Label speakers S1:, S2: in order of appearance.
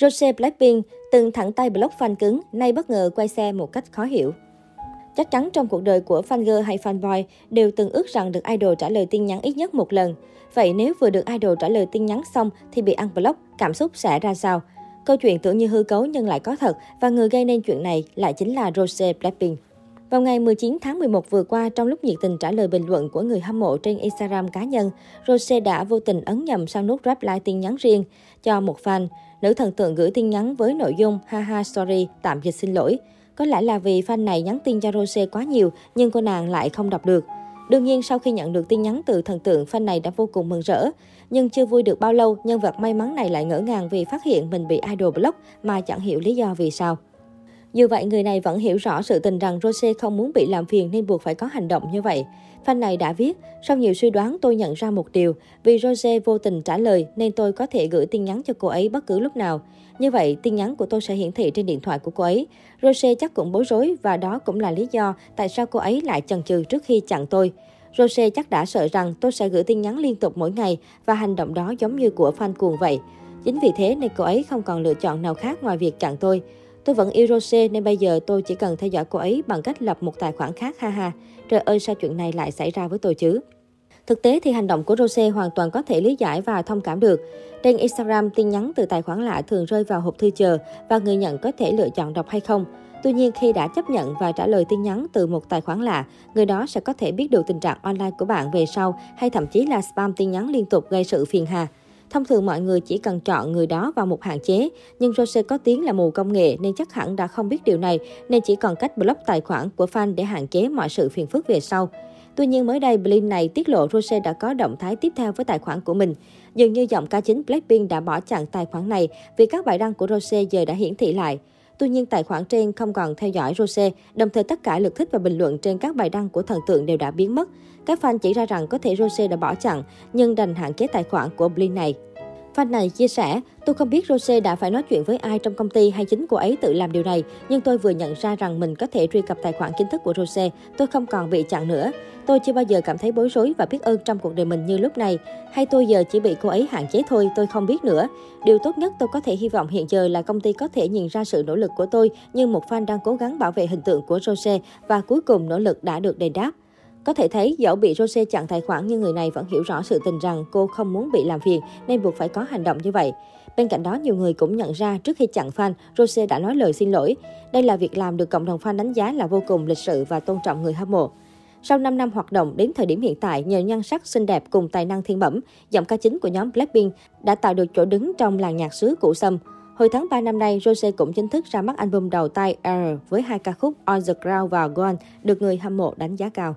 S1: Rose Blackpink từng thẳng tay block fan cứng, nay bất ngờ quay xe một cách khó hiểu. Chắc chắn trong cuộc đời của fan girl hay fanboy đều từng ước rằng được idol trả lời tin nhắn ít nhất một lần. Vậy nếu vừa được idol trả lời tin nhắn xong thì bị ăn block, cảm xúc sẽ ra sao? Câu chuyện tưởng như hư cấu nhưng lại có thật và người gây nên chuyện này lại chính là Rose Blackpink. Vào ngày 19 tháng 11 vừa qua, trong lúc nhiệt tình trả lời bình luận của người hâm mộ trên Instagram cá nhân, Rose đã vô tình ấn nhầm sang nút reply tin nhắn riêng cho một fan. Nữ thần tượng gửi tin nhắn với nội dung haha sorry, tạm dịch xin lỗi. Có lẽ là vì fan này nhắn tin cho Rose quá nhiều nhưng cô nàng lại không đọc được. Đương nhiên, sau khi nhận được tin nhắn từ thần tượng, fan này đã vô cùng mừng rỡ. Nhưng chưa vui được bao lâu, nhân vật may mắn này lại ngỡ ngàng vì phát hiện mình bị idol block mà chẳng hiểu lý do vì sao. Dù vậy, người này vẫn hiểu rõ sự tình rằng Rose không muốn bị làm phiền nên buộc phải có hành động như vậy. Fan này đã viết, sau nhiều suy đoán tôi nhận ra một điều, vì Rose vô tình trả lời nên tôi có thể gửi tin nhắn cho cô ấy bất cứ lúc nào. Như vậy, tin nhắn của tôi sẽ hiển thị trên điện thoại của cô ấy. Rose chắc cũng bối rối và đó cũng là lý do tại sao cô ấy lại chần chừ trước khi chặn tôi. Rose chắc đã sợ rằng tôi sẽ gửi tin nhắn liên tục mỗi ngày và hành động đó giống như của fan cuồng vậy. Chính vì thế nên cô ấy không còn lựa chọn nào khác ngoài việc chặn tôi. Tôi vẫn yêu Rose nên bây giờ tôi chỉ cần theo dõi cô ấy bằng cách lập một tài khoản khác ha ha. Trời ơi sao chuyện này lại xảy ra với tôi chứ? Thực tế thì hành động của Rose hoàn toàn có thể lý giải và thông cảm được. Trên Instagram, tin nhắn từ tài khoản lạ thường rơi vào hộp thư chờ và người nhận có thể lựa chọn đọc hay không. Tuy nhiên, khi đã chấp nhận và trả lời tin nhắn từ một tài khoản lạ, người đó sẽ có thể biết được tình trạng online của bạn về sau hay thậm chí là spam tin nhắn liên tục gây sự phiền hà. Thông thường mọi người chỉ cần chọn người đó vào một hạn chế, nhưng Rose có tiếng là mù công nghệ nên chắc hẳn đã không biết điều này, nên chỉ còn cách block tài khoản của fan để hạn chế mọi sự phiền phức về sau. Tuy nhiên mới đây, Blink này tiết lộ Rose đã có động thái tiếp theo với tài khoản của mình. Dường như giọng ca chính Blackpink đã bỏ chặn tài khoản này vì các bài đăng của Rose giờ đã hiển thị lại. Tuy nhiên, tài khoản trên không còn theo dõi Rose, đồng thời tất cả lượt thích và bình luận trên các bài đăng của thần tượng đều đã biến mất. Các fan chỉ ra rằng có thể Rose đã bỏ chặn, nhưng đành hạn chế tài khoản của Blink này. Fan này chia sẻ, tôi không biết Rose đã phải nói chuyện với ai trong công ty hay chính cô ấy tự làm điều này, nhưng tôi vừa nhận ra rằng mình có thể truy cập tài khoản chính thức của Rose, tôi không còn bị chặn nữa. Tôi chưa bao giờ cảm thấy bối rối và biết ơn trong cuộc đời mình như lúc này, hay tôi giờ chỉ bị cô ấy hạn chế thôi, tôi không biết nữa. Điều tốt nhất tôi có thể hy vọng hiện giờ là công ty có thể nhìn ra sự nỗ lực của tôi như một fan đang cố gắng bảo vệ hình tượng của Rose và cuối cùng nỗ lực đã được đền đáp. Có thể thấy, dẫu bị Rose chặn tài khoản nhưng người này vẫn hiểu rõ sự tình rằng cô không muốn bị làm phiền nên buộc phải có hành động như vậy. Bên cạnh đó, nhiều người cũng nhận ra trước khi chặn fan, Rose đã nói lời xin lỗi. Đây là việc làm được cộng đồng fan đánh giá là vô cùng lịch sự và tôn trọng người hâm mộ. Sau 5 năm hoạt động, đến thời điểm hiện tại, nhờ nhan sắc xinh đẹp cùng tài năng thiên bẩm, giọng ca chính của nhóm Blackpink đã tạo được chỗ đứng trong làng nhạc xứ cũ sâm. Hồi tháng 3 năm nay, Rose cũng chính thức ra mắt album đầu tay R với hai ca khúc On the Ground và Gone được người hâm mộ đánh giá cao.